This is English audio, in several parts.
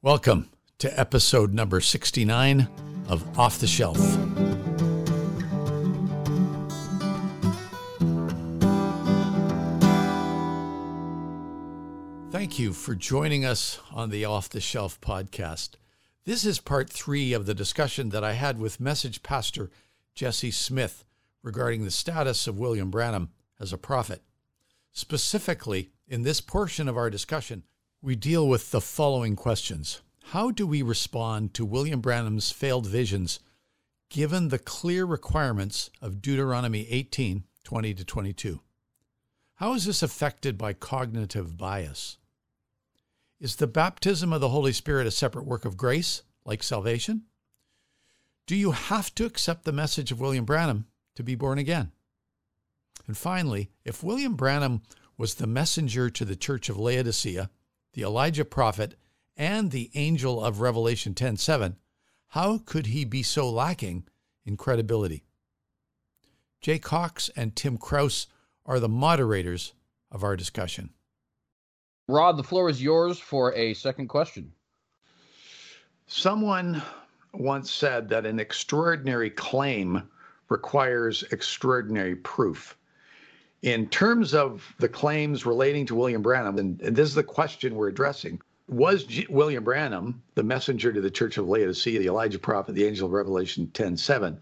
Welcome to episode number 69 of Off the Shelf. Thank you for joining us on the Off the Shelf podcast. This is part three of the discussion that I had with message pastor Jesse Smith regarding the status of William Branham as a prophet. Specifically, in this portion of our discussion, we deal with the following questions How do we respond to William Branham's failed visions given the clear requirements of Deuteronomy 18 20 to 22? How is this affected by cognitive bias? Is the baptism of the Holy Spirit a separate work of grace, like salvation? Do you have to accept the message of William Branham to be born again? And finally, if William Branham was the messenger to the church of Laodicea, the Elijah prophet, and the angel of Revelation 10:7, how could he be so lacking in credibility? Jay Cox and Tim Kraus are the moderators of our discussion. Rod, the floor is yours for a second question. Someone once said that an extraordinary claim requires extraordinary proof. In terms of the claims relating to William Branham, and, this is the question we're addressing, was G- William Branham the messenger to the Church of Laodicea, the Elijah prophet, the angel of Revelation 10:7?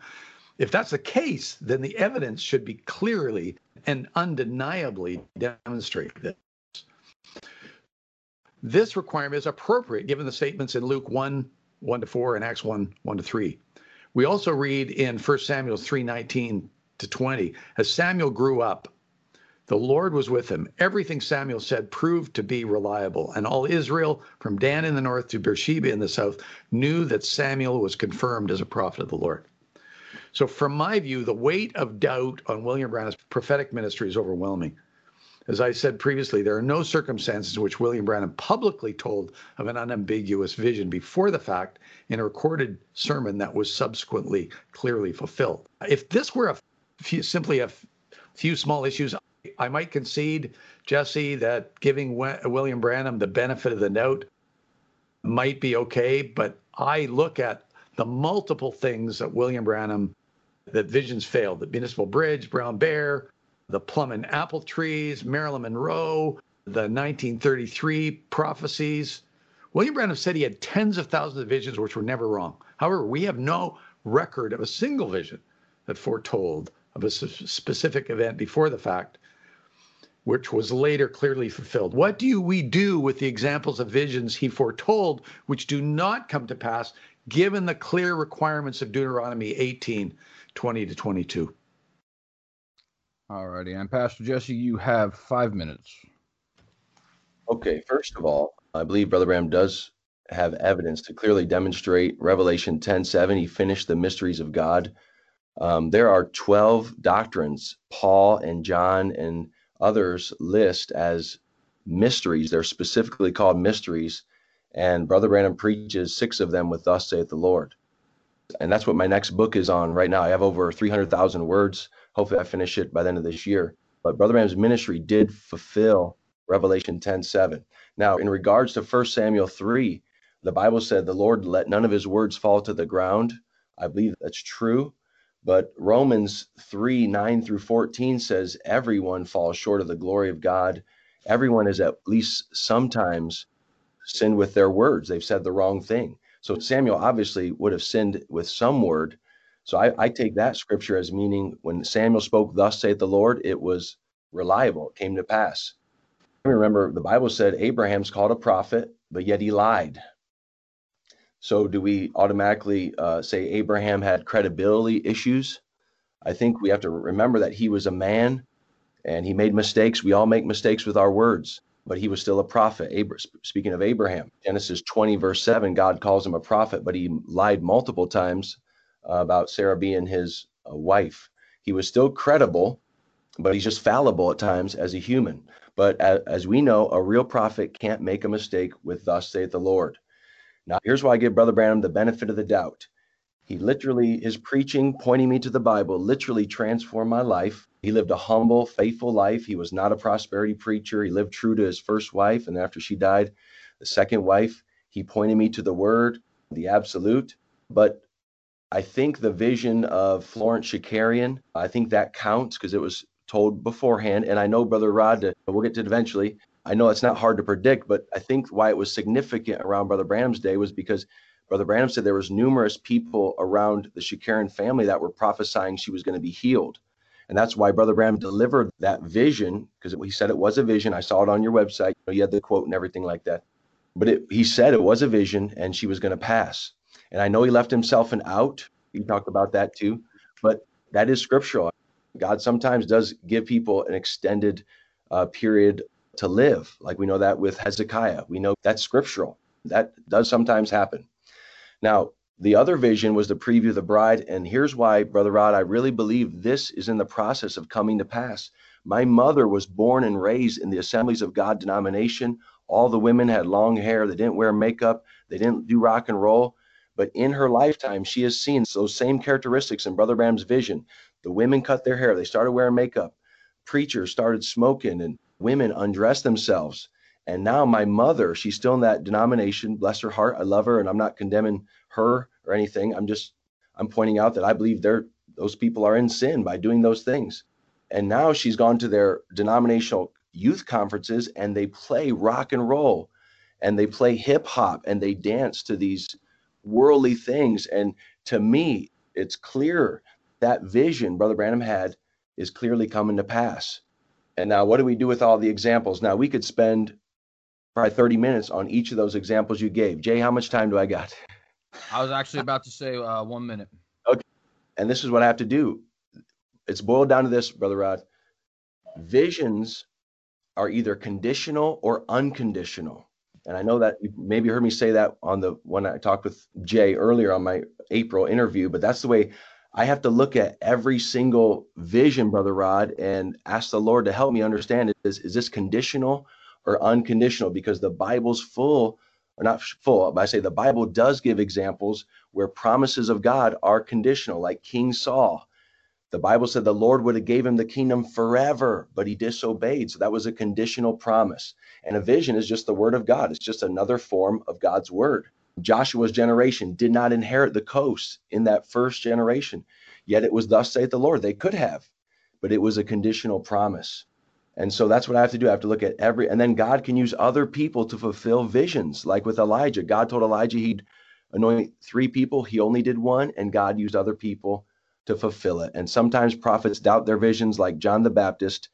If that's the case, then the evidence should be clearly and undeniably demonstrate this. This requirement is appropriate given the statements in Luke 1, 1 to 4 and Acts 1, 1 to 3. We also read in 1 Samuel 3, 19 to 20, as Samuel grew up, the Lord was with him. Everything Samuel said proved to be reliable, and all Israel, from Dan in the north to Beersheba in the south, knew that Samuel was confirmed as a prophet of the Lord. So, from my view, the weight of doubt on William Branham's prophetic ministry is overwhelming. As I said previously, there are no circumstances in which William Branham publicly told of an unambiguous vision before the fact in a recorded sermon that was subsequently clearly fulfilled. If this were a few, simply a few small issues, I might concede, Jesse, that giving William Branham the benefit of the doubt might be okay. But I look at the multiple things that William Branham, that visions failed, the municipal bridge, Brown Bear, the plum and apple trees, Marilyn Monroe, the 1933 prophecies. William Branham said he had tens of thousands of visions which were never wrong. However, we have no record of a single vision that foretold of a specific event before the fact, which was later clearly fulfilled. What do we do with the examples of visions he foretold which do not come to pass, given the clear requirements of Deuteronomy 18 20 to 22? All righty. And Pastor Jesse, you have five minutes. Okay. First of all, I believe Brother Branham does have evidence to clearly demonstrate Revelation 10 7. He finished the mysteries of God. Um, there are 12 doctrines Paul and John and others list as mysteries. They're specifically called mysteries. And Brother Branham preaches six of them with Thus saith the Lord. And that's what my next book is on right now. I have over 300,000 words Hopefully, I finish it by the end of this year. But Brother Branham's ministry did fulfill Revelation 10 7. Now, in regards to 1 Samuel 3, the Bible said the Lord let none of his words fall to the ground. I believe that's true. But Romans 3 9 through 14 says everyone falls short of the glory of God. Everyone has at least sometimes sinned with their words. They've said the wrong thing. So Samuel obviously would have sinned with some word, so I, I take that scripture as meaning when Samuel spoke, Thus saith the Lord, it was reliable, it came to pass. Remember, the Bible said Abraham's called a prophet, but yet he lied. So do we automatically uh, say Abraham had credibility issues? I think we have to remember that he was a man and he made mistakes. We all make mistakes with our words, but he was still a prophet. Abra- speaking of Abraham, Genesis 20, verse 7, God calls him a prophet, but he lied multiple times about Sarah being his uh, wife. He was still credible, but he's just fallible at times as a human. But as, as we know, a real prophet can't make a mistake with "Thus saith the Lord." Now, here's why I give Brother Branham the benefit of the doubt. He literally, his preaching, pointing me to the Bible, literally transformed my life. He lived a humble, faithful life. He was not a prosperity preacher. He lived true to his first wife. And after she died, the second wife, He pointed me to the word, the absolute. But I think the vision of Florence Shakarian, I think that counts because it was told beforehand. And I know Brother Rod, uh, we'll get to it eventually. I know it's not hard to predict, but I think why it was significant around Brother Branham's day was because Brother Branham said there was numerous people around the Shakarian family that were prophesying she was going to be healed. And that's why Brother Branham delivered that vision because he said it was a vision. I saw it on your website. You had the quote and everything like that. But it, he said it was a vision and she was going to pass. And I know he left himself an out. He talked about that too. But that is scriptural. God sometimes does give people an extended uh, period to live. Like we know that with Hezekiah. We know that's scriptural. That does sometimes happen. Now, the other vision was the preview of the bride. And here's why, Brother Rod, I really believe this is in the process of coming to pass. My mother was born and raised in the Assemblies of God denomination. All the women had long hair. They didn't wear makeup. They didn't do rock and roll. But in her lifetime, she has seen those same characteristics in Brother Branham's vision. The women cut their hair. They started wearing makeup. Preachers started smoking and women undress themselves. And now my mother, she's still in that denomination. Bless her heart. I love her and I'm not condemning her or anything. I'm just I'm pointing out that I believe they're those people are in sin by doing those things. And now she's gone to their denominational youth conferences and they play rock and roll and they play hip hop and they dance to these worldly things. And to me, it's clear that vision Brother Branham had is clearly coming to pass. And now, what do we do with all the examples? Now, we could spend probably 30 minutes on each of those examples you gave. Jay, how much time do I got? I was actually about to say uh, one minute. Okay. And this is what I have to do. It's boiled down to this, Brother Rod. Visions are either conditional or unconditional. And I know that you maybe heard me say that on the when I talked with Jay earlier on my April interview, but that's the way I have to look at every single vision, Brother Rod, and ask the Lord to help me understand is, is this conditional or unconditional? Because the Bible's full, or not full, but I say the Bible does give examples where promises of God are conditional, like King Saul. The Bible said the Lord would have gave him the kingdom forever, but he disobeyed. So that was a conditional promise. And a vision is just the word of God. It's just another form of God's word. Joshua's generation did not inherit the coast in that first generation. Yet it was thus saith the Lord. They could have, but it was a conditional promise. And so that's what I have to do. I have to look at every, and then God can use other people to fulfill visions. Like with Elijah, God told Elijah he'd anoint three people. He only did one, and God used other people to fulfill it. And sometimes prophets doubt their visions, like John the Baptist.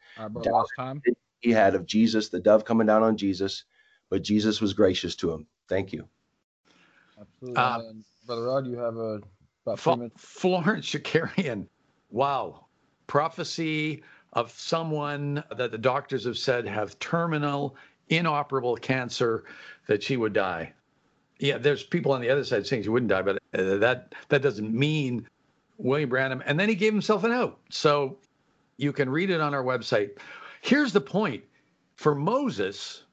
He had of Jesus, the dove coming down on Jesus, but Jesus was gracious to him. Thank you. Absolutely. Uh, Brother Rod, you have a about F- Florence Shakarian. Wow. Prophecy of someone that the doctors have said have terminal, inoperable cancer that she would die. Yeah, there's people on the other side saying she wouldn't die, but uh, that that doesn't mean William Branham. And then he gave himself an out. So you can read it on our website. Here's the point for Moses,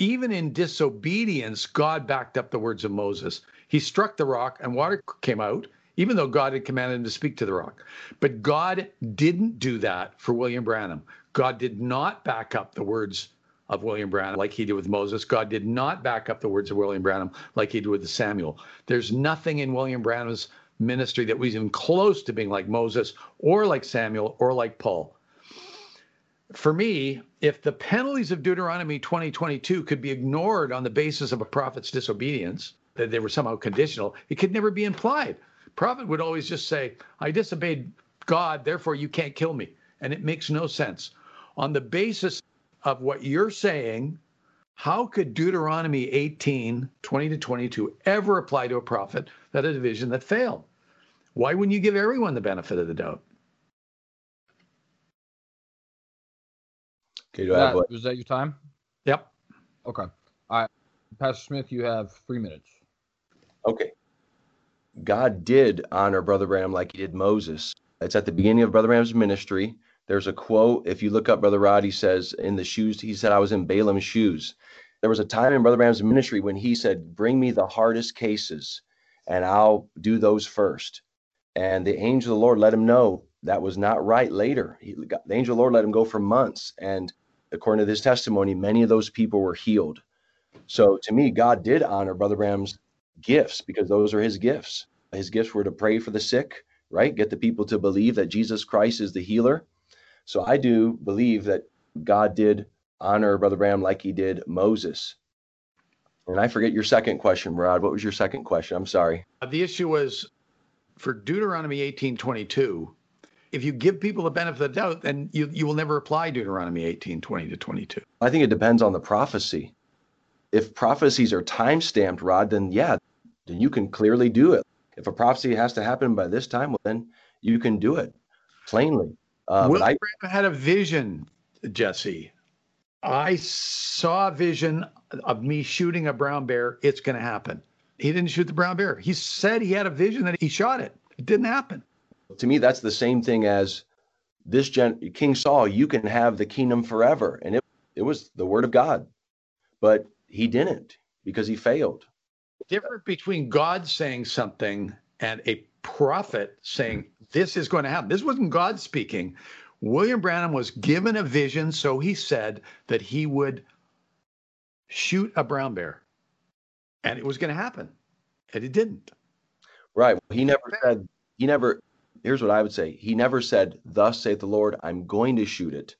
even in disobedience, God backed up the words of Moses. He struck the rock and water came out, even though God had commanded him to speak to the rock. But God didn't do that for William Branham. God did not back up the words of William Branham like he did with Moses. God did not back up the words of William Branham like he did with Samuel. There's nothing in William Branham's ministry that was even close to being like Moses or like Samuel or like Paul for me, if the penalties of Deuteronomy 2022 could be ignored on the basis of a prophet's disobedience, that they were somehow conditional, it could never be implied. Prophet would always just say, I disobeyed God, therefore you can't kill me. And it makes no sense. On the basis of what you're saying, how could Deuteronomy 18, 20 to 22 ever apply to a prophet that a division that failed? Why wouldn't you give everyone the benefit of the doubt? Okay, do I have what? Was that your time? Yep. Okay. All right. Pastor Smith, you have three minutes. Okay. God did honor Brother Branham like he did Moses. It's at the beginning of Brother Branham's ministry. There's a quote. If you look up Brother Rod, he says, in the shoes, he said, I was in Balaam's shoes. There was a time in Brother Branham's ministry when he said, Bring me the hardest cases and I'll do those first. And the angel of the Lord let him know that was not right later. He, the angel of the Lord let him go for months. And according to this testimony, many of those people were healed. So to me, God did honor Brother Branham's gifts because those are his gifts. His gifts were to pray for the sick, right? Get the people to believe that Jesus Christ is the healer. So I do believe that God did honor Brother Bram like he did Moses. And I forget your second question, Rod. What was your second question? I'm sorry. Uh, the issue was for Deuteronomy 18:22. If you give people the benefit of the doubt, then you, you will never apply Deuteronomy 18:20 to 22. I think it depends on the prophecy. If prophecies are time stamped, Rod, then yeah, then you can clearly do it. If a prophecy has to happen by this time, well, then you can do it plainly. Uh, William I, had a vision, Jesse. I saw a vision of me shooting a brown bear. It's going to happen. He didn't shoot the brown bear. He said he had a vision that he shot it. It didn't happen. To me, that's the same thing as this gen- King Saul. You can have the kingdom forever, and it it was the word of God, but he didn't because he failed. Different between God saying something and a prophet saying this is going to happen. This wasn't God speaking. William Branham was given a vision, so he said that he would shoot a brown bear, and it was going to happen, and it didn't. Right. He never said. He never. Here's what I would say. He never said, "Thus saith the Lord, I'm going to shoot it."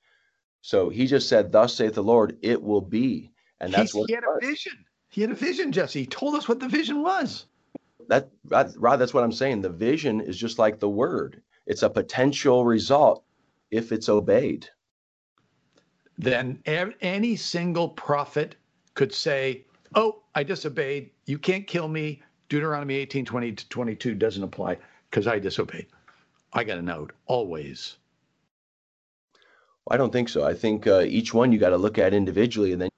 So he just said, "Thus saith the Lord, it will be," and that's He's, what he had a vision. He had a vision, Jesse. He told us what the vision was. That, Rod, that's what I'm saying. The vision is just like the word. It's a potential result if it's obeyed. Then any single prophet could say, "Oh, I disobeyed. You can't kill me." Deuteronomy 18, 20 to 22 doesn't apply because I disobeyed. I got a note always. I don't think so. I think uh, each one you got to look at individually, and then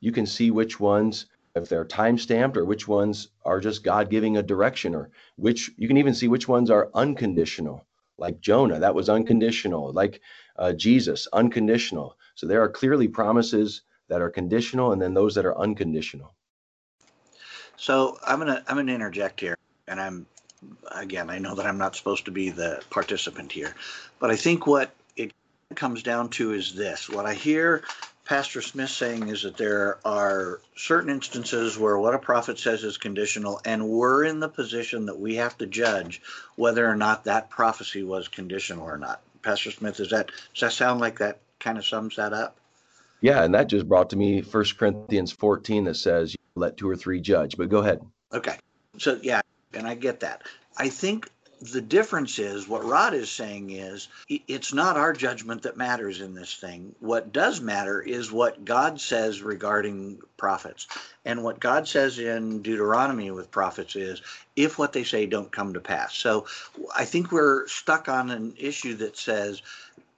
you can see which ones, if they're time stamped, or which ones are just God giving a direction, or which you can even see which ones are unconditional, like Jonah, that was unconditional, like uh, Jesus, unconditional. So there are clearly promises that are conditional, and then those that are unconditional. So I'm gonna I'm gonna interject here, and I'm again I know that I'm not supposed to be the participant here, but I think what it comes down to is this: what I hear Pastor Smith saying is that there are certain instances where what a prophet says is conditional, and we're in the position that we have to judge whether or not that prophecy was conditional or not. Pastor Smith, is that does that sound like that kind of sums that up? Yeah, and that just brought to me First Corinthians 14 that says let two or three judge. But go ahead. Okay. So yeah, and I get that. I think the difference is what Rod is saying is it's not our judgment that matters in this thing. What does matter is what God says regarding prophets. And what God says in Deuteronomy with prophets is if what they say don't come to pass. So I think we're stuck on an issue that says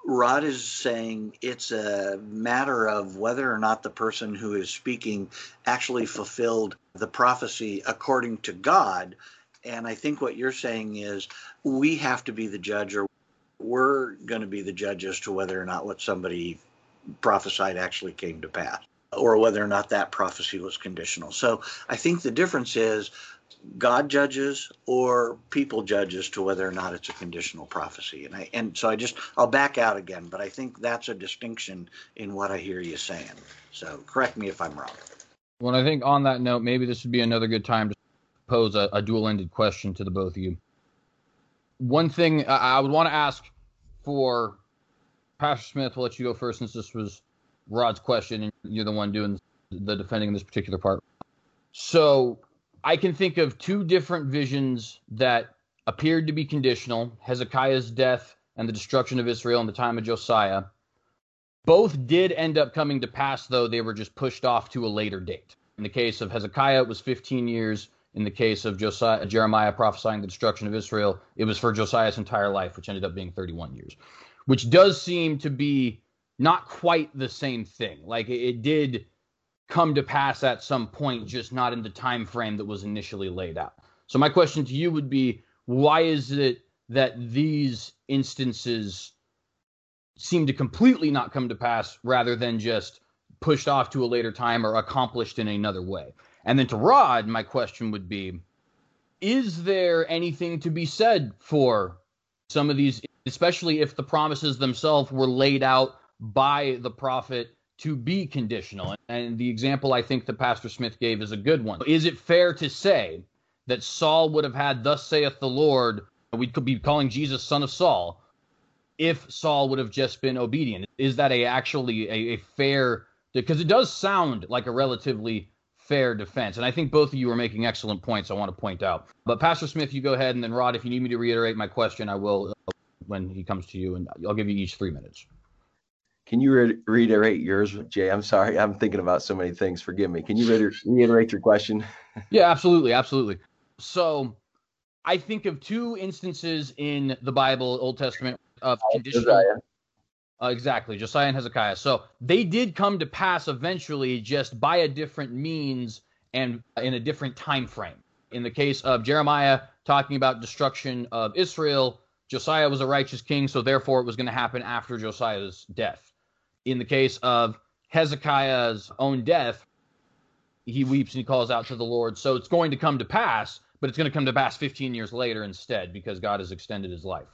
Rod is saying it's a matter of whether or not the person who is speaking actually fulfilled the prophecy according to God. And I think what you're saying is we have to be the judge, or we're going to be the judge as to whether or not what somebody prophesied actually came to pass, or whether or not that prophecy was conditional. So I think the difference is God judges or people judge as to whether or not it's a conditional prophecy. And I and so I just I'll back out again, but I think that's a distinction in what I hear you saying. So correct me if I'm wrong. Well, I think on that note, maybe this would be another good time to pose a, a dual-ended question to the both of you. One thing I, I would want to ask for Pastor Smith, we'll let you go first since this was Rod's question and you're the one doing the defending in this particular part. So I can think of two different visions that appeared to be conditional Hezekiah's death and the destruction of Israel in the time of Josiah. Both did end up coming to pass, though they were just pushed off to a later date. In the case of Hezekiah, it was 15 years. In the case of Josiah, Jeremiah prophesying the destruction of Israel, it was for Josiah's entire life, which ended up being 31 years, which does seem to be not quite the same thing. Like it, it did come to pass at some point, just not in the time frame that was initially laid out. So my question to you would be, why is it that these instances seem to completely not come to pass rather than just pushed off to a later time or accomplished in another way? And then to Rod, my question would be, is there anything to be said for some of these, especially if the promises themselves were laid out by the prophet to be conditional. And the example I think that Pastor Smith gave is a good one. Is it fair to say that Saul would have had, Thus saith the Lord, we could be calling Jesus son of Saul, if Saul would have just been obedient? Is that a actually a, a fair because it does sound like a relatively fair defense. And I think both of you are making excellent points I want to point out. But Pastor Smith, you go ahead, and then Rod, if you need me to reiterate my question, I will uh, when he comes to you, and I'll give you each three minutes. Can you re- reiterate yours, Jay? I'm sorry, I'm thinking about so many things. Forgive me. Can you re- reiterate your question? yeah, absolutely, absolutely. So, I think of two instances in the Bible, Old Testament, of conditional. Uh, exactly, Josiah and Hezekiah. So they did come to pass eventually, just by a different means and in a different time frame. In the case of Jeremiah talking about destruction of Israel, Josiah was a righteous king, so therefore it was going to happen after Josiah's death. In the case of Hezekiah's own death, he weeps and he calls out to the Lord. So it's going to come to pass, but it's going to come to pass 15 years later instead because God has extended his life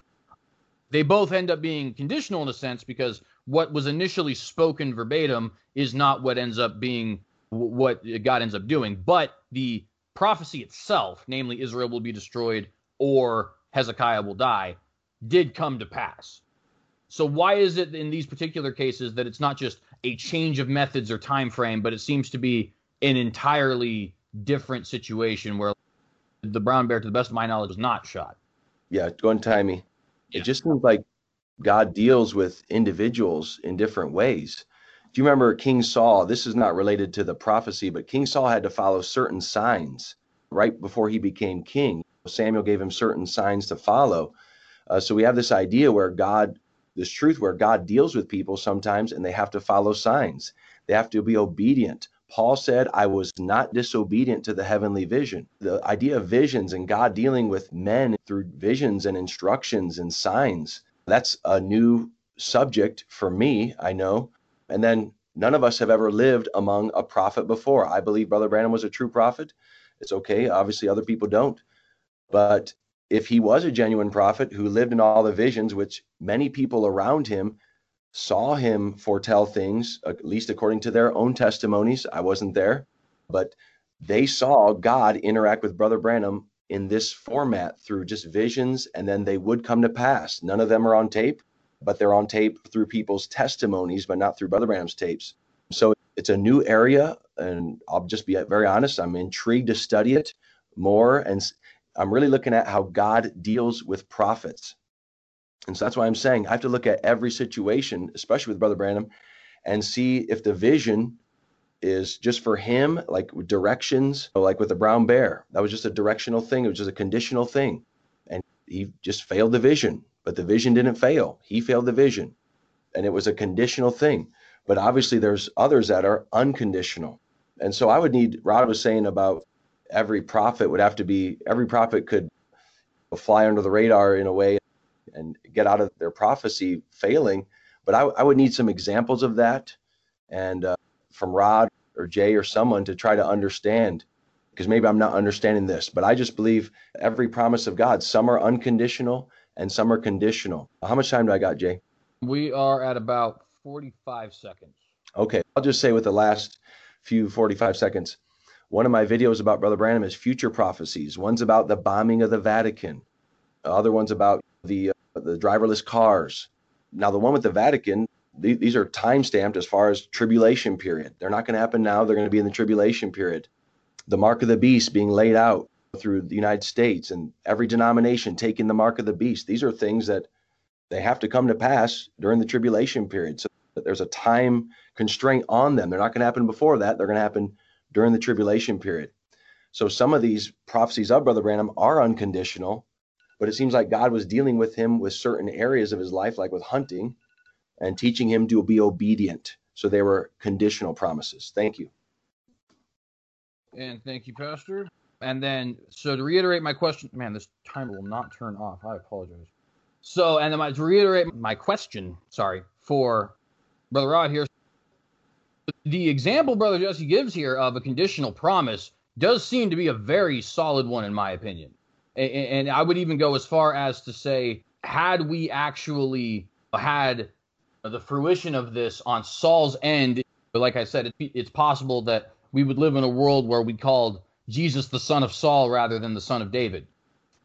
they both end up being conditional in a sense because what was initially spoken verbatim is not what ends up being what God ends up doing. But the prophecy itself, namely Israel will be destroyed or Hezekiah will die, did come to pass. So why is it in these particular cases that it's not just a change of methods or time frame, but it seems to be an entirely different situation where the brown bear, to the best of my knowledge, was not shot? Yeah, go and me. It just seems like God deals with individuals in different ways. Do you remember King Saul? This is not related to the prophecy, but King Saul had to follow certain signs right before he became king. Samuel gave him certain signs to follow. Uh, so we have this idea where God, this truth where God deals with people sometimes and they have to follow signs. They have to be obedient. Paul said, I was not disobedient to the heavenly vision. The idea of visions and God dealing with men through visions and instructions and signs, that's a new subject for me, I know. And then none of us have ever lived among a prophet before. I believe Brother Branham was a true prophet. It's okay. Obviously, other people don't. But if he was a genuine prophet who lived in all the visions, which many people around him saw him foretell things, uh, at least according to their own testimonies. I wasn't there, but they saw God interact with Brother Branham in this format through just visions, and then they would come to pass. None of them are on tape, but they're on tape through people's testimonies, but not through Brother Branham's tapes. So it's a new area, and I'll just be very honest. I'm intrigued to study it more, and I'm really looking at how God deals with prophets and so that's why I'm saying I have to look at every situation, especially with Brother Branham, and see if the vision is just for him, like directions, like with the brown bear. That was just a directional thing. It was just a conditional thing. And he just failed the vision, but the vision didn't fail. He failed the vision. And it was a conditional thing. But obviously, there's others that are unconditional. And so I would need, Rod was saying about every prophet would have to be, every prophet could fly under the radar in a way and get out of their prophecy failing. But I, I would need some examples of that, and uh, from Rod or Jay or someone to try to understand, because maybe I'm not understanding this. But I just believe every promise of God. Some are unconditional and some are conditional. How much time do I got, Jay? We are at about 45 seconds. Okay, I'll just say with the last few 45 seconds. One of my videos about Brother Branham is future prophecies. One's about the bombing of the Vatican. Other one's about the uh, the driverless cars. Now, the one with the Vatican, th- these are time stamped as far as tribulation period. They're not going to happen now. They're going to be in the tribulation period. The mark of the beast being laid out through the United States and every denomination taking the mark of the beast. These are things that they have to come to pass during the tribulation period. So there's a time constraint on them. They're not going to happen before that. They're going to happen during the tribulation period. So some of these prophecies of Brother Branham are unconditional but it seems like God was dealing with him with certain areas of his life, like with hunting, and teaching him to be obedient. So they were conditional promises. Thank you. And thank you, Pastor. And then, so to reiterate my question, man, this timer will not turn off. I apologize. So, and then my, to reiterate my question, sorry, for Brother Rod here, the example Brother Jesse gives here of a conditional promise does seem to be a very solid one, in my opinion and I would even go as far as to say, had we actually had the fruition of this on Saul's end, But like I said, it's possible that we would live in a world where we called Jesus the son of Saul rather than the son of David.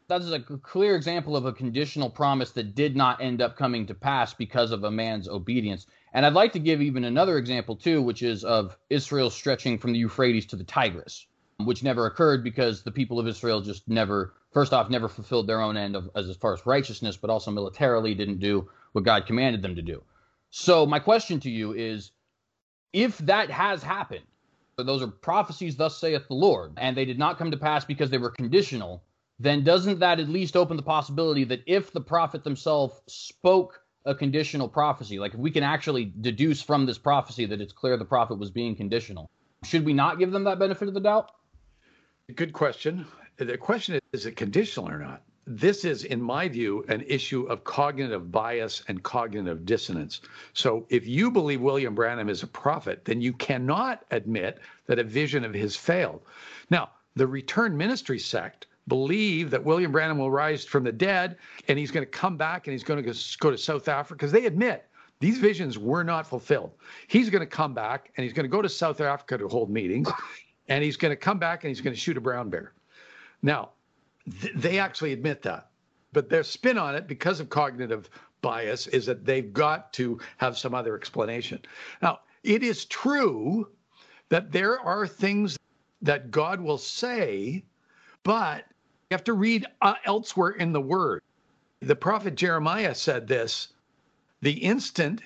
That is a clear example of a conditional promise that did not end up coming to pass because of a man's obedience. And I'd like to give even another example too, which is of Israel stretching from the Euphrates to the Tigris, which never occurred because the people of Israel just never, first off, never fulfilled their own end of as far as righteousness, but also militarily didn't do what God commanded them to do. So my question to you is, if that has happened, those are prophecies, thus saith the Lord, and they did not come to pass because they were conditional, then doesn't that at least open the possibility that if the prophet themselves spoke a conditional prophecy, like if we can actually deduce from this prophecy that it's clear the prophet was being conditional, should we not give them that benefit of the doubt? Good question. The question is, is it conditional or not? This is, in my view, an issue of cognitive bias and cognitive dissonance. So, if you believe William Branham is a prophet, then you cannot admit that a vision of his failed. Now, the return ministry sect believe that William Branham will rise from the dead and he's going to come back and he's going to go to South Africa because they admit these visions were not fulfilled. He's going to come back and he's going to go to South Africa to hold meetings and he's going to come back and he's going to shoot a brown bear. Now, th- they actually admit that. But their spin on it, because of cognitive bias, is that they've got to have some other explanation. Now, it is true that there are things that God will say, but you have to read uh, elsewhere in the word. The prophet Jeremiah said this the instant,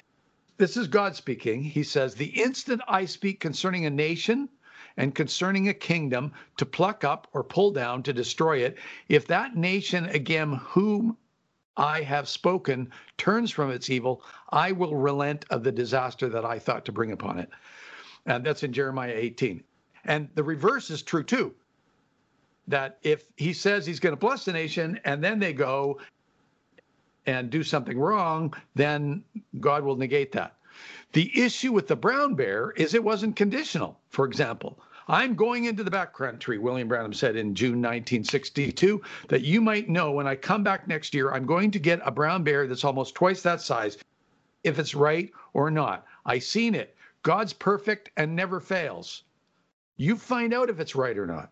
this is God speaking, he says, the instant I speak concerning a nation, and concerning a kingdom to pluck up or pull down to destroy it, if that nation again whom I have spoken turns from its evil, I will relent of the disaster that I thought to bring upon it. And that's in Jeremiah 18. And the reverse is true too. That if he says he's going to bless the nation and then they go and do something wrong, then God will negate that. The issue with the brown bear is it wasn't conditional. For example, I'm going into the backcountry, William Branham said in June 1962, that you might know when I come back next year, I'm going to get a brown bear that's almost twice that size, if it's right or not. I seen it. God's perfect and never fails. You find out if it's right or not.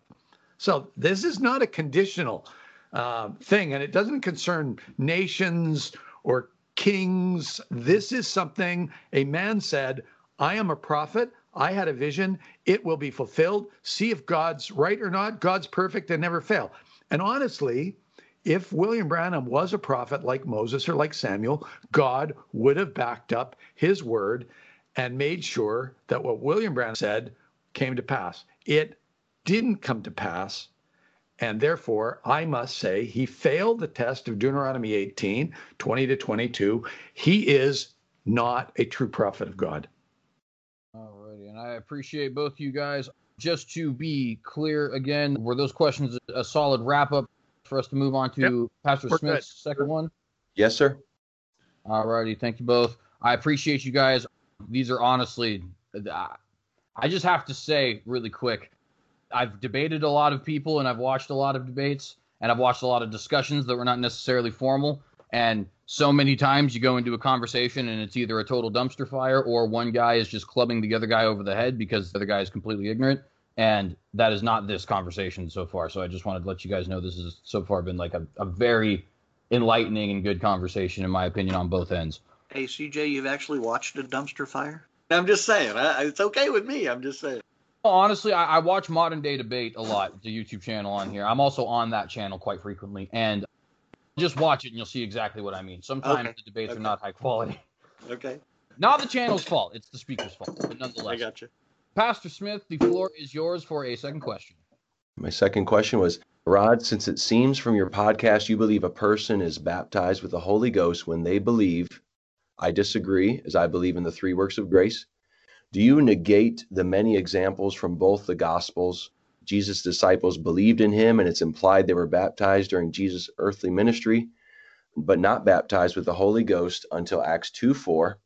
So this is not a conditional uh, thing, and it doesn't concern nations or kings. This is something a man said, I am a prophet. I had a vision. It will be fulfilled. See if God's right or not. God's perfect and never fail. And honestly, if William Branham was a prophet like Moses or like Samuel, God would have backed up his word and made sure that what William Branham said came to pass. It didn't come to pass. And therefore, I must say he failed the test of Deuteronomy 18, 20 to 22. He is not a true prophet of God. Alrighty, and I appreciate both you guys. Just to be clear again, were those questions a solid wrap up for us to move on to yep. Pastor We're Smith's good. second one? Yes, sir. Alrighty, thank you both. I appreciate you guys. These are honestly, I just have to say really quick, I've debated a lot of people and I've watched a lot of debates and I've watched a lot of discussions that were not necessarily formal. And so many times you go into a conversation and it's either a total dumpster fire or one guy is just clubbing the other guy over the head because the other guy is completely ignorant. And that is not this conversation so far. So I just wanted to let you guys know this has so far been like a, a very enlightening and good conversation, in my opinion, on both ends. Hey, CJ, you've actually watched a dumpster fire? I'm just saying. I, it's okay with me. I'm just saying. Honestly, I, I, watch Modern Day Debate a lot, the YouTube channel on here. I'm also on that channel quite frequently, and just watch it and you'll see exactly what I mean. Sometimes okay. the debates okay. are not high quality. Okay. Not the channel's fault; it's the speaker's fault. But nonetheless, I got you. Pastor Smith, the floor is yours for a second question. My second question was Rod, since it seems from your podcast you believe a person is baptized with the Holy Ghost when they believe, I disagree, as I believe in the three works of grace. Do you negate the many examples from both the Gospels? Jesus' disciples believed in him, and it's implied they were baptized during Jesus' earthly ministry, but not baptized with the Holy Ghost until Acts 2 4.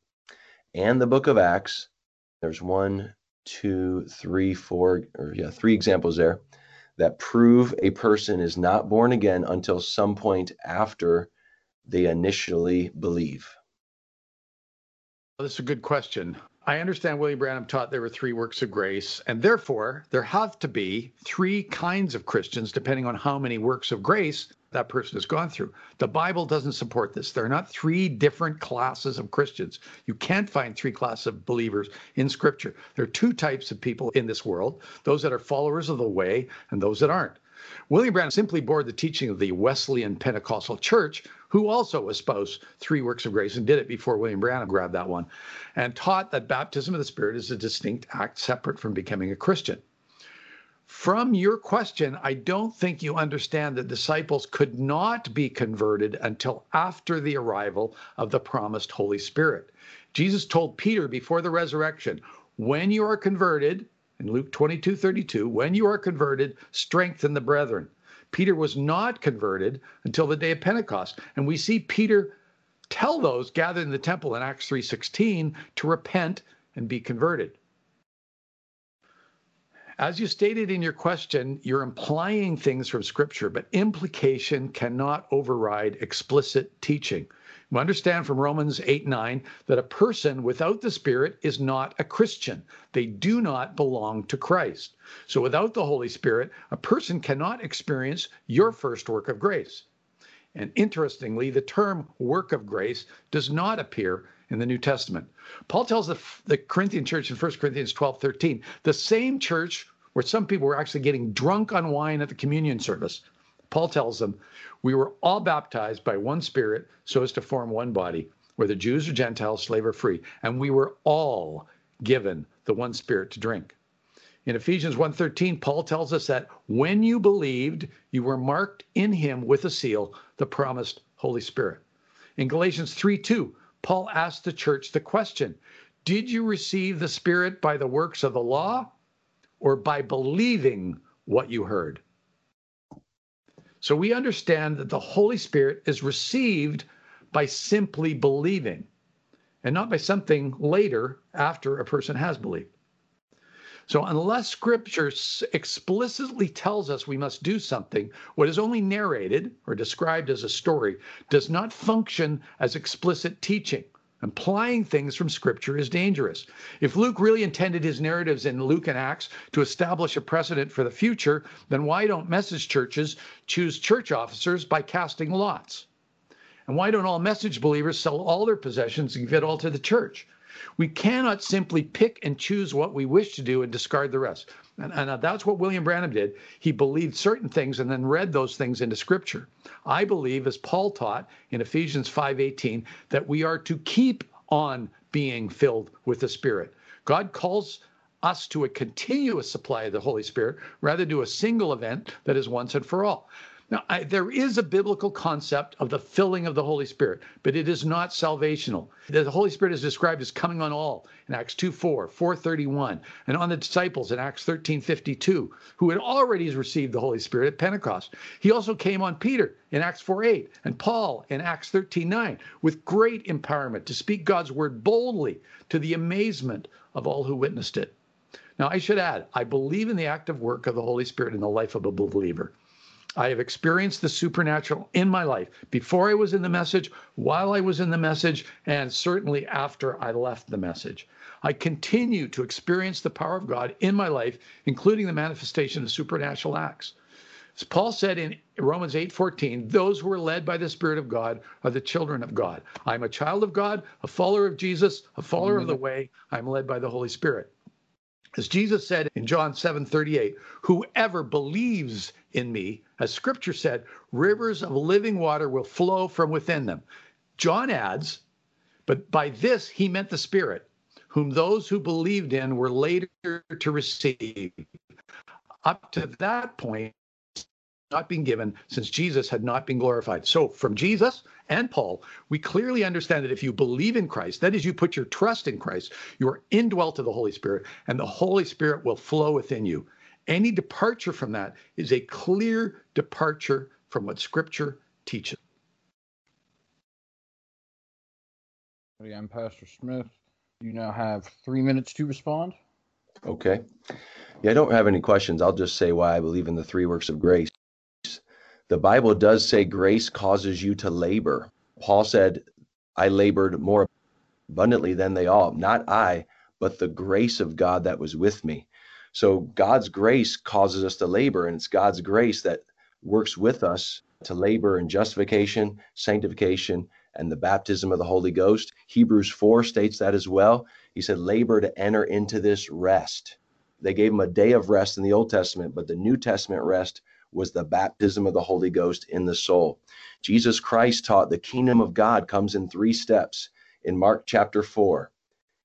And the book of Acts, there's one, two, three, four, or yeah, three examples there that prove a person is not born again until some point after they initially believe. Well, that's a good question. I understand William Branham taught there were three works of grace, and therefore there have to be three kinds of Christians depending on how many works of grace that person has gone through. The Bible doesn't support this. There are not three different classes of Christians. You can't find three classes of believers in Scripture. There are two types of people in this world those that are followers of the way and those that aren't. William Branham simply bore the teaching of the Wesleyan Pentecostal Church, who also espoused three works of grace and did it before William Branham grabbed that one, and taught that baptism of the Spirit is a distinct act separate from becoming a Christian. From your question, I don't think you understand that disciples could not be converted until after the arrival of the promised Holy Spirit. Jesus told Peter before the resurrection, when you are converted, in Luke 22 32, when you are converted, strengthen the brethren. Peter was not converted until the day of Pentecost. And we see Peter tell those gathered in the temple in Acts 3:16 to repent and be converted. As you stated in your question, you're implying things from scripture, but implication cannot override explicit teaching. We understand from Romans 8 9 that a person without the Spirit is not a Christian. They do not belong to Christ. So without the Holy Spirit, a person cannot experience your first work of grace. And interestingly, the term work of grace does not appear in the New Testament. Paul tells the, the Corinthian church in 1 Corinthians 12 13, the same church where some people were actually getting drunk on wine at the communion service. Paul tells them, We were all baptized by one spirit so as to form one body, whether Jews or Gentiles, slave or free, and we were all given the one spirit to drink. In Ephesians 1:13, Paul tells us that when you believed, you were marked in him with a seal, the promised Holy Spirit. In Galatians 3:2, Paul asked the church the question, did you receive the Spirit by the works of the law or by believing what you heard? So we understand that the Holy Spirit is received by simply believing and not by something later after a person has believed. So, unless scripture explicitly tells us we must do something, what is only narrated or described as a story does not function as explicit teaching. Implying things from scripture is dangerous. If Luke really intended his narratives in Luke and Acts to establish a precedent for the future, then why don't message churches choose church officers by casting lots? And why don't all message believers sell all their possessions and give it all to the church? We cannot simply pick and choose what we wish to do and discard the rest. And, and, uh, that's what William Branham did. He believed certain things and then read those things into Scripture. I believe, as Paul taught in Ephesians 5:18, that we are to keep on being filled with the Spirit. God calls us to a continuous supply of the Holy Spirit rather to a single event that is once and for all. Now, I, there is a biblical concept of the filling of the Holy Spirit, but it is not salvational. The Holy Spirit is described as coming on all in Acts 2 4, 431, and on the disciples in Acts 13 52, who had already received the Holy Spirit at Pentecost. He also came on Peter in Acts 4 8 and Paul in Acts 13 9 with great empowerment to speak God's word boldly to the amazement of all who witnessed it. Now, I should add, I believe in the active work of the Holy Spirit in the life of a believer. I have experienced the supernatural in my life before I was in the message, while I was in the message, and certainly after I left the message. I continue to experience the power of God in my life, including the manifestation of supernatural acts. As Paul said in Romans 8:14, those who are led by the Spirit of God are the children of God. I'm a child of God, a follower of Jesus, a follower mm-hmm. of the way. I'm led by the Holy Spirit. As Jesus said in John 7:38, whoever believes in me, as scripture said, rivers of living water will flow from within them. John adds, but by this he meant the Spirit, whom those who believed in were later to receive. Up to that point, not been given since Jesus had not been glorified. So, from Jesus and Paul, we clearly understand that if you believe in Christ, that is, you put your trust in Christ, you are indwelt of the Holy Spirit, and the Holy Spirit will flow within you. Any departure from that is a clear departure from what Scripture teaches. I'm Pastor Smith. You now have three minutes to respond. Okay. Yeah, I don't have any questions. I'll just say why I believe in the three works of grace. The Bible does say grace causes you to labor. Paul said, I labored more abundantly than they all. Not I, but the grace of God that was with me. So God's grace causes us to labor, and it's God's grace that works with us to labor in justification, sanctification, and the baptism of the Holy Ghost. Hebrews 4 states that as well. He said, labor to enter into this rest. They gave him a day of rest in the Old Testament, but the New Testament rest was the baptism of the Holy Ghost in the soul. Jesus Christ taught the kingdom of God comes in three steps in Mark chapter 4.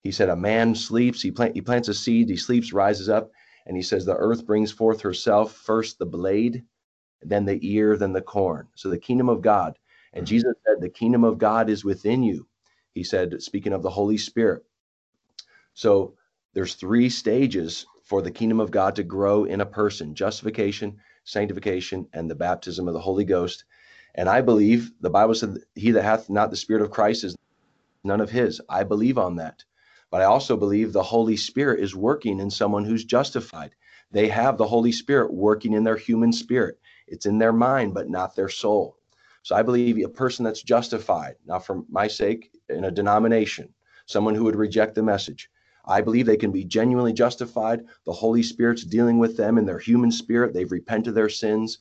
He said, A man sleeps, he, plant, he plants a seed, he sleeps, rises up, and he says, The earth brings forth herself, first the blade, then the ear, then the corn. So the kingdom of God. And mm-hmm. Jesus said, The kingdom of God is within you. He said, speaking of the Holy Spirit. So there's three stages for the kingdom of God to grow in a person justification, sanctification, and the baptism of the Holy Ghost. And I believe the Bible said, He that hath not the Spirit of Christ is none of his. I believe on that. But I also believe the Holy Spirit is working in someone who's justified. They have the Holy Spirit working in their human spirit. It's in their mind, but not their soul. So I believe a person that's justified, now for my sake, in a denomination, someone who would reject the message, I believe they can be genuinely justified. The Holy Spirit's dealing with them in their human spirit. They've repented their sins,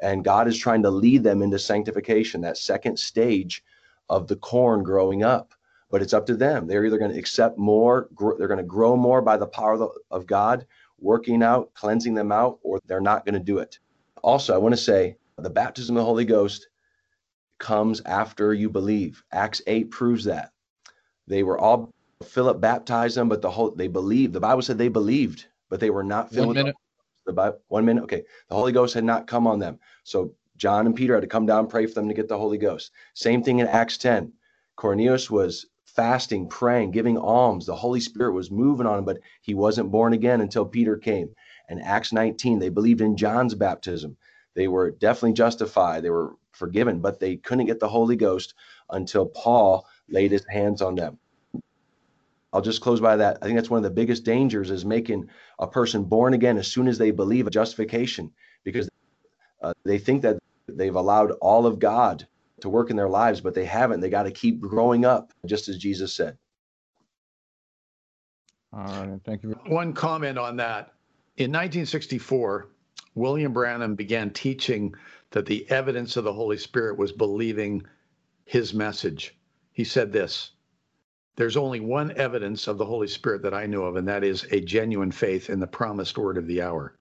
and God is trying to lead them into sanctification, that second stage of the corn growing up. But it's up to them. They're either going to accept more, they're going to grow more by the power of, the, of God, working out, cleansing them out, or they're not going to do it. Also, I want to say the baptism of the Holy Ghost comes after you believe. Acts 8 proves that. They were all Philip baptized them, but the whole they believed. The Bible said they believed, but they were not filled. One minute. The Bible, one minute. Okay, the Holy Ghost had not come on them, so John and Peter had to come down and pray for them to get the Holy Ghost. Same thing in Acts 10. Cornelius was fasting, praying, giving alms. The Holy Spirit was moving on him, but he wasn't born again until Peter came. And Acts 19, they believed in John's baptism. They were definitely justified. They were forgiven, but they couldn't get the Holy Ghost until Paul laid his hands on them. I'll just close by that. I think that's one of the biggest dangers is making a person born again as soon as they believe a justification because uh, they think that they've allowed all of God to work in their lives, but they haven't. They got to keep growing up, just as Jesus said. All right. Thank you. One comment on that. In 1964, William Branham began teaching that the evidence of the Holy Spirit was believing his message. He said this there's only one evidence of the Holy Spirit that I know of, and that is a genuine faith in the promised word of the hour.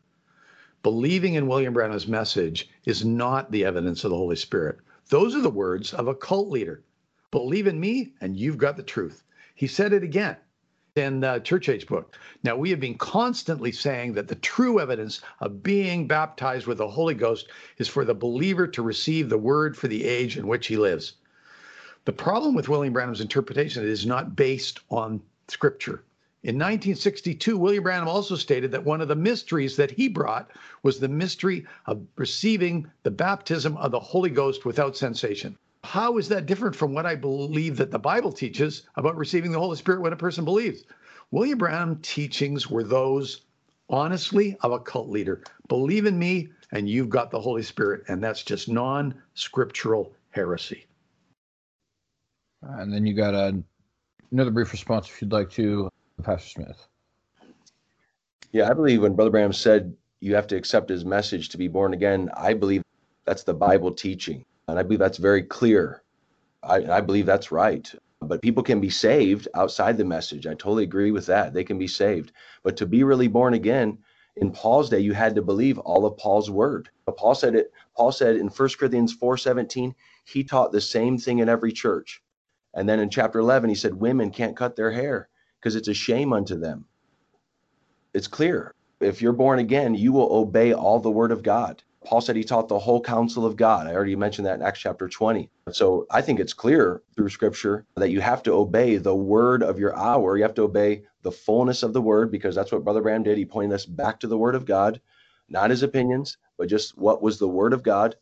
Believing in William Branham's message is not the evidence of the Holy Spirit. Those are the words of a cult leader. Believe in me, and you've got the truth. He said it again in the Church Age book. Now, we have been constantly saying that the true evidence of being baptized with the Holy Ghost is for the believer to receive the word for the age in which he lives. The problem with William Branham's interpretation is not based on scripture. In 1962, William Branham also stated that one of the mysteries that he brought was the mystery of receiving the baptism of the Holy Ghost without sensation. How is that different from what I believe that the Bible teaches about receiving the Holy Spirit when a person believes? William Branham teachings were those, honestly, of a cult leader. Believe in me, and you've got the Holy Spirit, and that's just non scriptural heresy. And then you got a, another brief response if you'd like to, Pastor Smith. Yeah, I believe when Brother Branham said you have to accept his message to be born again, I believe that's the Bible teaching. And I believe that's very clear. I, I believe that's right. But people can be saved outside the message. I totally agree with that. They can be saved. But to be really born again, in Paul's day, you had to believe all of Paul's word. But Paul said it. Paul said in 1 Corinthians 4:17, he taught the same thing in every church. And then in chapter 11, he said, Women can't cut their hair because it's a shame unto them. It's clear. If you're born again, you will obey all the word of God. Paul said he taught the whole counsel of God. I already mentioned that in Acts chapter 20. So I think it's clear through scripture that you have to obey the word of your hour. You have to obey the fullness of the word because that's what Brother Branham did. He pointed us back to the word of God, not his opinions, but just what was the word of God.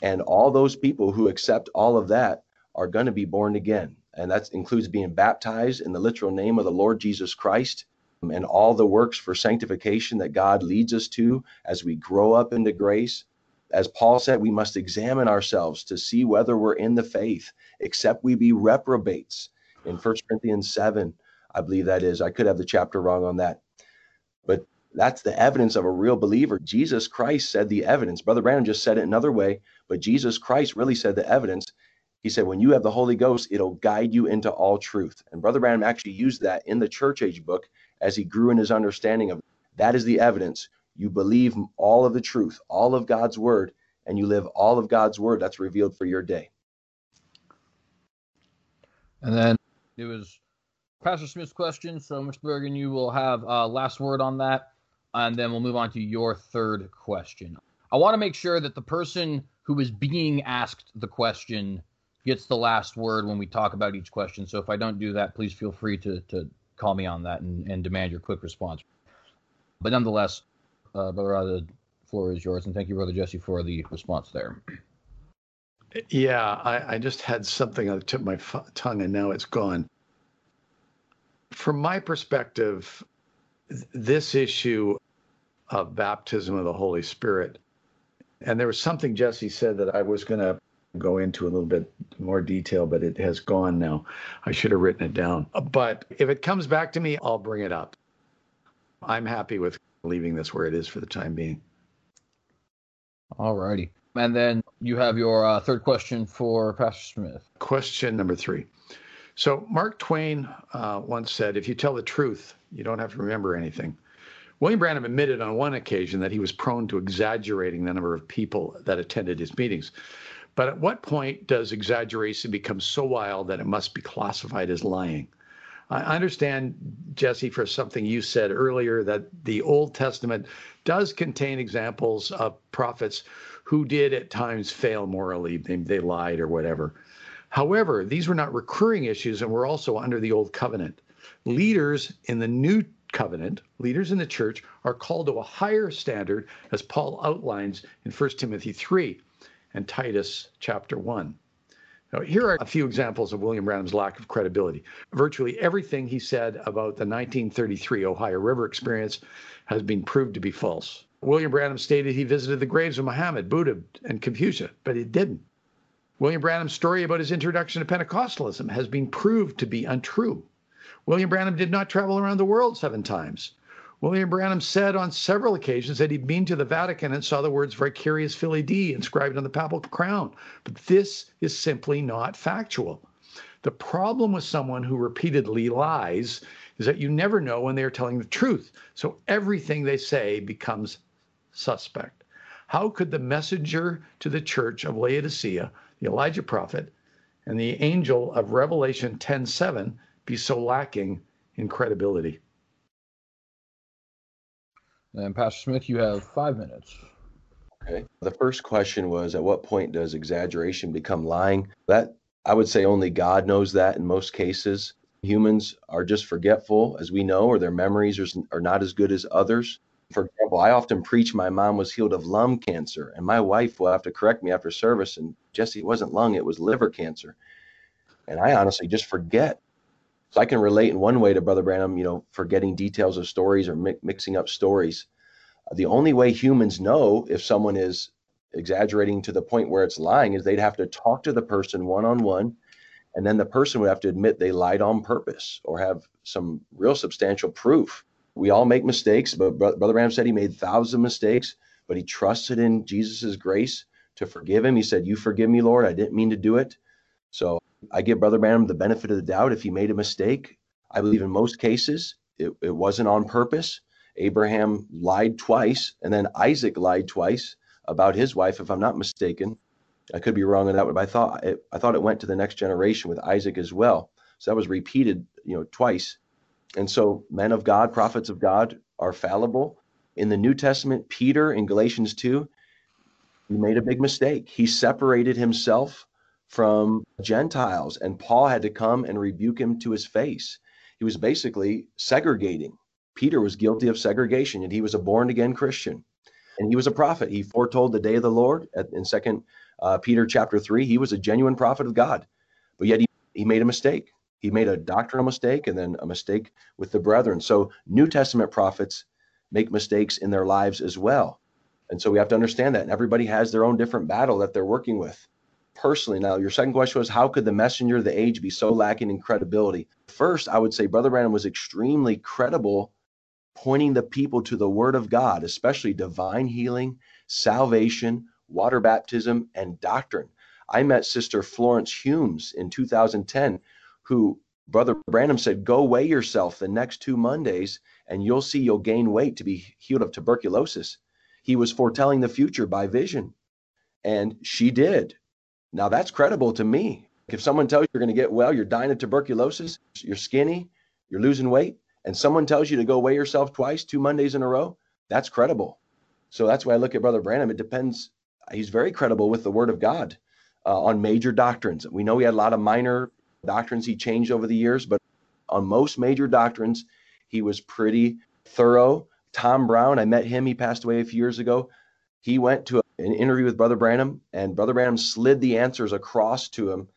And all those people who accept all of that are going to be born again. And that includes being baptized in the literal name of the Lord Jesus Christ um, and all the works for sanctification that God leads us to as we grow up into grace. As Paul said, we must examine ourselves to see whether we're in the faith, except we be reprobates. In 1 Corinthians 7, I believe that is. I could have the chapter wrong on that. But that's the evidence of a real believer. Jesus Christ said the evidence. Brother Branham just said it another way, but Jesus Christ really said the evidence. He said, when you have the Holy Ghost, it'll guide you into all truth. And Brother Branham actually used that in the church age book as he grew in his understanding of that is the evidence. You believe all of the truth, all of God's word, and you live all of God's word that's revealed for your day. And then it was Pastor Smith's question. So, Mr. Bergen, you will have uh, last word on that, and then we'll move on to your third question. I want to make sure that the person who is being asked the question gets the last word when we talk about each question. So, if I don't do that, please feel free to to call me on that and, and demand your quick response. But nonetheless, uh, Brother, the floor is yours, and thank you, Brother Jesse, for the response there. Yeah, I, I just had something on the tip of my f- tongue, and now it's gone. From my perspective, th- this issue of baptism of the Holy Spirit, and there was something Jesse said that I was going to go into a little bit more detail, but it has gone now. I should have written it down. But if it comes back to me, I'll bring it up. I'm happy with leaving this where it is for the time being. All righty. And then you have your uh, third question for Pastor Smith. Question number three. So, Mark Twain uh, once said, If you tell the truth, you don't have to remember anything. William Branham admitted on one occasion that he was prone to exaggerating the number of people that attended his meetings. But at what point does exaggeration become so wild that it must be classified as lying? I understand, Jesse, for something you said earlier, that the Old Testament does contain examples of prophets who did at times fail morally. They, they lied or whatever. However, these were not recurring issues and were also under the Old Covenant. Leaders in the New Covenant, leaders in the church, are called to a higher standard, as Paul outlines in 1 Timothy 3 and Titus chapter 1. Now, here are a few examples of William Branham's lack of credibility. Virtually everything he said about the 1933 Ohio River experience has been proved to be false. William Branham stated he visited the graves of Muhammad, Buddha, and Confucius, but he didn't. William Branham's story about his introduction to Pentecostalism has been proved to be untrue. William Branham did not travel around the world seven times. William Branham said on several occasions that he'd been to the Vatican and saw the words vicarius filii Dei inscribed on the papal crown. But this is simply not factual. The problem with someone who repeatedly lies is that you never know when they are telling the truth. So everything they say becomes suspect. How could the messenger to the church of Laodicea, the Elijah prophet, and the angel of Revelation 10:7 be so lacking in credibility? And Pastor Smith, you have five minutes. Okay. The first question was at what point does exaggeration become lying? That I would say only God knows that in most cases. Humans are just forgetful, as we know, or their memories are, are not as good as others. For example, I often preach my mom was healed of lung cancer, and my wife will have to correct me after service. And Jesse, it wasn't lung, it was liver cancer. And I honestly just forget. So I can relate in one way to Brother Branham, you know, forgetting details of stories or mi- mixing up stories. The only way humans know if someone is exaggerating to the point where it's lying is they'd have to talk to the person one on one, and then the person would have to admit they lied on purpose or have some real substantial proof. We all make mistakes, but Brother Branham said he made thousands of mistakes, but he trusted in Jesus's grace to forgive him. He said, You forgive me, Lord. I didn't mean to do it. So I give Brother Branham the benefit of the doubt if he made a mistake. I believe in most cases it, it wasn't on purpose. Abraham lied twice, and then Isaac lied twice about his wife, if I'm not mistaken. I could be wrong on that one, but I thought it, I thought it went to the next generation with Isaac as well. So that was repeated, you know, twice. And so men of God, prophets of God are fallible. In the New Testament, Peter in Galatians 2, he made a big mistake. He separated himself from Gentiles, and Paul had to come and rebuke him to his face. He was basically segregating. Peter was guilty of segregation, and he was a born again Christian, and he was a prophet. He foretold the day of the Lord in Second uh, Peter chapter three. He was a genuine prophet of God, but yet he, he made a mistake. He made a doctrinal mistake and then a mistake with the brethren. So New Testament prophets make mistakes in their lives as well. And so we have to understand that. And everybody has their own different battle that they're working with. Personally. Now, your second question was how could the messenger of the age be so lacking in credibility? First, I would say Brother Branham was extremely credible, pointing the people to the Word of God, especially divine healing, salvation, water baptism, and doctrine. I met Sister Florence Humes in 2010, who Brother Branham said, Go weigh yourself the next two Mondays, and you'll see you'll gain weight to be healed of tuberculosis. He was foretelling the future by vision, and she did. Now that's credible to me. If someone tells you you're going to get well, you're dying of tuberculosis, you're skinny, you're losing weight, and someone tells you to go weigh yourself twice, two Mondays in a row, that's credible. So that's why I look at Brother Branham. It depends. He's very credible with the Word of God uh, on major doctrines. We know he had a lot of minor doctrines he changed over the years, but on most major doctrines, he was pretty thorough. Tom Brown, I met him. He passed away a few years ago. He went to an interview with Brother Branham, and Brother Branham slid the answers across to him,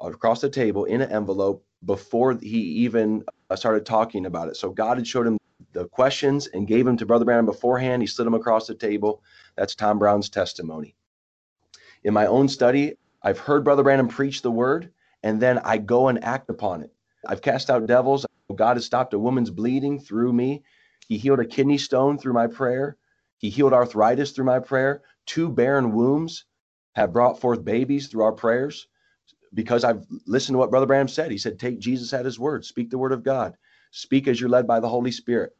across the table in an envelope before he even uh, started talking about it. So God had showed him the questions and gave them to Brother Branham beforehand. He slid them across the table. That's Tom Brown's testimony. In my own study, I've heard Brother Branham preach the word, and then I go and act upon it. I've cast out devils. God has stopped a woman's bleeding through me. He healed a kidney stone through my prayer. He healed arthritis through my prayer. Two barren wombs have brought forth babies through our prayers because I've listened to what Brother Branham said. He said, Take Jesus at his word, speak the word of God, speak as you're led by the Holy Spirit.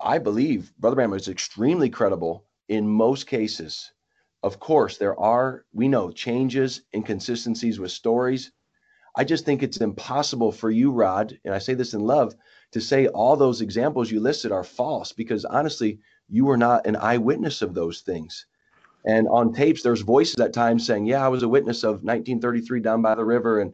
I believe Brother Branham is extremely credible in most cases. Of course, there are, we know, changes, inconsistencies with stories. I just think it's impossible for you, Rod, and I say this in love, to say all those examples you listed are false because honestly, you were not an eyewitness of those things. And on tapes, there's voices at times saying, Yeah, I was a witness of 1933 down by the river. And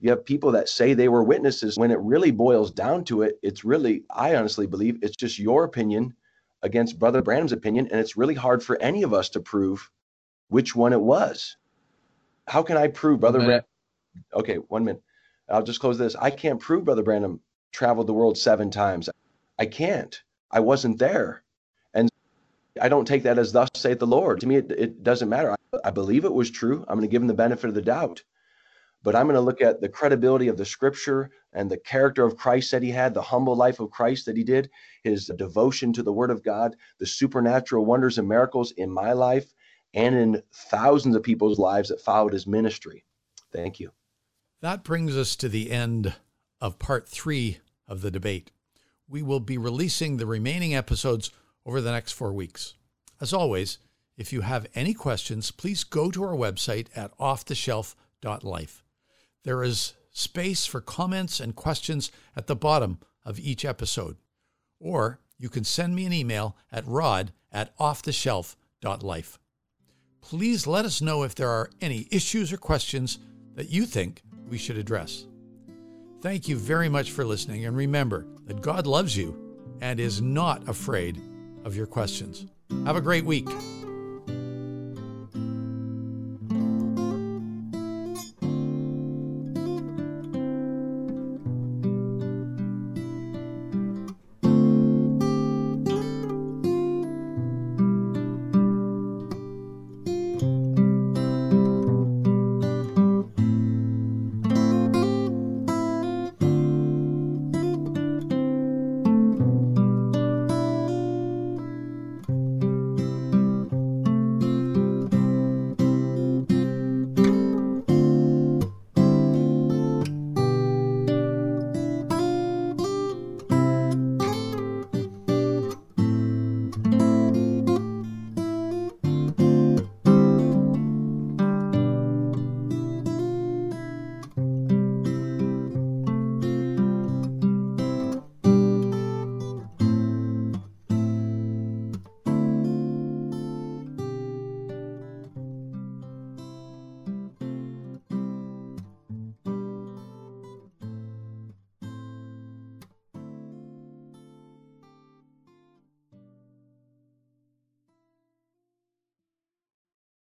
you have people that say they were witnesses. When it really boils down to it, it's really, I honestly believe, it's just your opinion against Brother Branham's opinion. And it's really hard for any of us to prove which one it was. How can I prove Brother Branham? Okay, one minute. I'll just close this. I can't prove Brother Branham traveled the world seven times. I can't. I wasn't there. I don't take that as thus saith the Lord. To me, it, it doesn't matter. I, I, believe it was true. I'm going to give him the benefit of the doubt. But I'm going to look at the credibility of the scripture and the character of Christ that he had, the humble life of Christ that he did, his devotion to the word of God, the supernatural wonders and miracles in my life and in thousands of people's lives that followed his ministry. Thank you. That brings us to the end of part three of the debate. We will be releasing the remaining episodes over the next four weeks. As always, if you have any questions, please go to our website at offtheshelf.life. There is space for comments and questions at the bottom of each episode. Or you can send me an email at rod at offtheshelf.life. Please let us know if there are any issues or questions that you think we should address. Thank you very much for listening, and remember that God loves you and is not afraid of your questions. Have a great week.